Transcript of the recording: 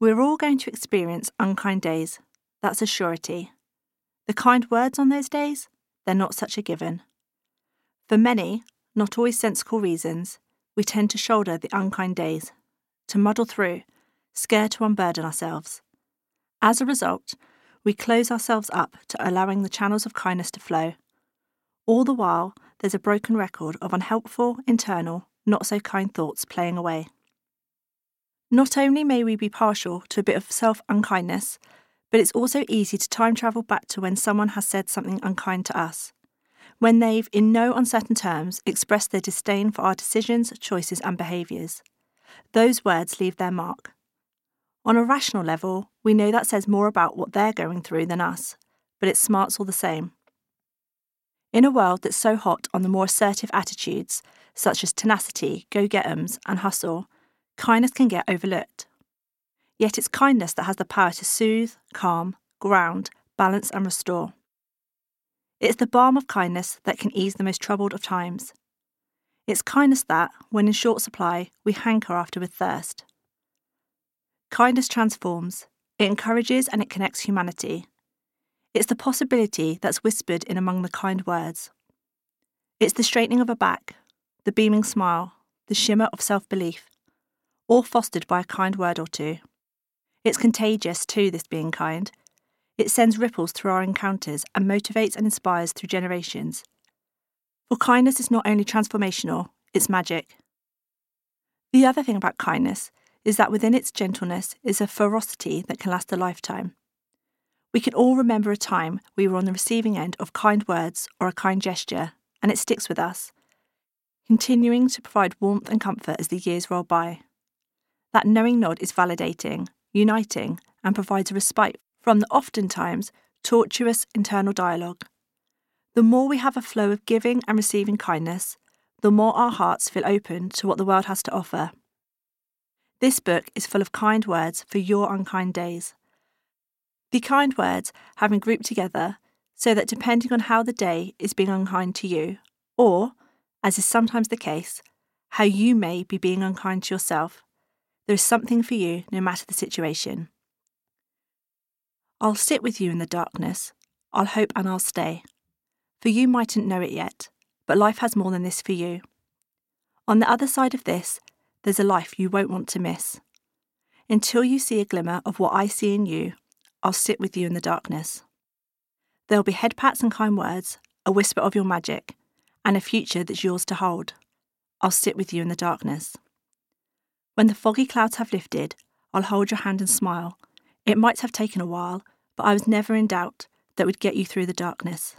We're all going to experience unkind days. That's a surety. The kind words on those days, they're not such a given. For many, not always sensible reasons, we tend to shoulder the unkind days, to muddle through, scared to unburden ourselves. As a result, we close ourselves up to allowing the channels of kindness to flow. All the while, there's a broken record of unhelpful, internal, not so kind thoughts playing away. Not only may we be partial to a bit of self unkindness, but it's also easy to time travel back to when someone has said something unkind to us, when they've, in no uncertain terms, expressed their disdain for our decisions, choices, and behaviours. Those words leave their mark. On a rational level, we know that says more about what they're going through than us, but it smarts all the same. In a world that's so hot on the more assertive attitudes, such as tenacity, go get 'ems, and hustle, kindness can get overlooked. Yet it's kindness that has the power to soothe, calm, ground, balance, and restore. It's the balm of kindness that can ease the most troubled of times. It's kindness that, when in short supply, we hanker after with thirst. Kindness transforms, it encourages and it connects humanity. It's the possibility that's whispered in among the kind words. It's the straightening of a back, the beaming smile, the shimmer of self belief, all fostered by a kind word or two. It's contagious, too, this being kind. It sends ripples through our encounters and motivates and inspires through generations. For kindness is not only transformational, it's magic. The other thing about kindness is that within its gentleness is a ferocity that can last a lifetime. We can all remember a time we were on the receiving end of kind words or a kind gesture, and it sticks with us, continuing to provide warmth and comfort as the years roll by. That knowing nod is validating, uniting, and provides a respite from the oftentimes tortuous internal dialogue. The more we have a flow of giving and receiving kindness, the more our hearts feel open to what the world has to offer. This book is full of kind words for your unkind days. The kind words have been grouped together so that depending on how the day is being unkind to you, or, as is sometimes the case, how you may be being unkind to yourself, there is something for you no matter the situation. I'll sit with you in the darkness, I'll hope and I'll stay. For you mightn't know it yet, but life has more than this for you. On the other side of this, there's a life you won't want to miss. Until you see a glimmer of what I see in you, I'll sit with you in the darkness. There'll be head pats and kind words, a whisper of your magic, and a future that's yours to hold. I'll sit with you in the darkness. When the foggy clouds have lifted, I'll hold your hand and smile. It might have taken a while, but I was never in doubt that would get you through the darkness.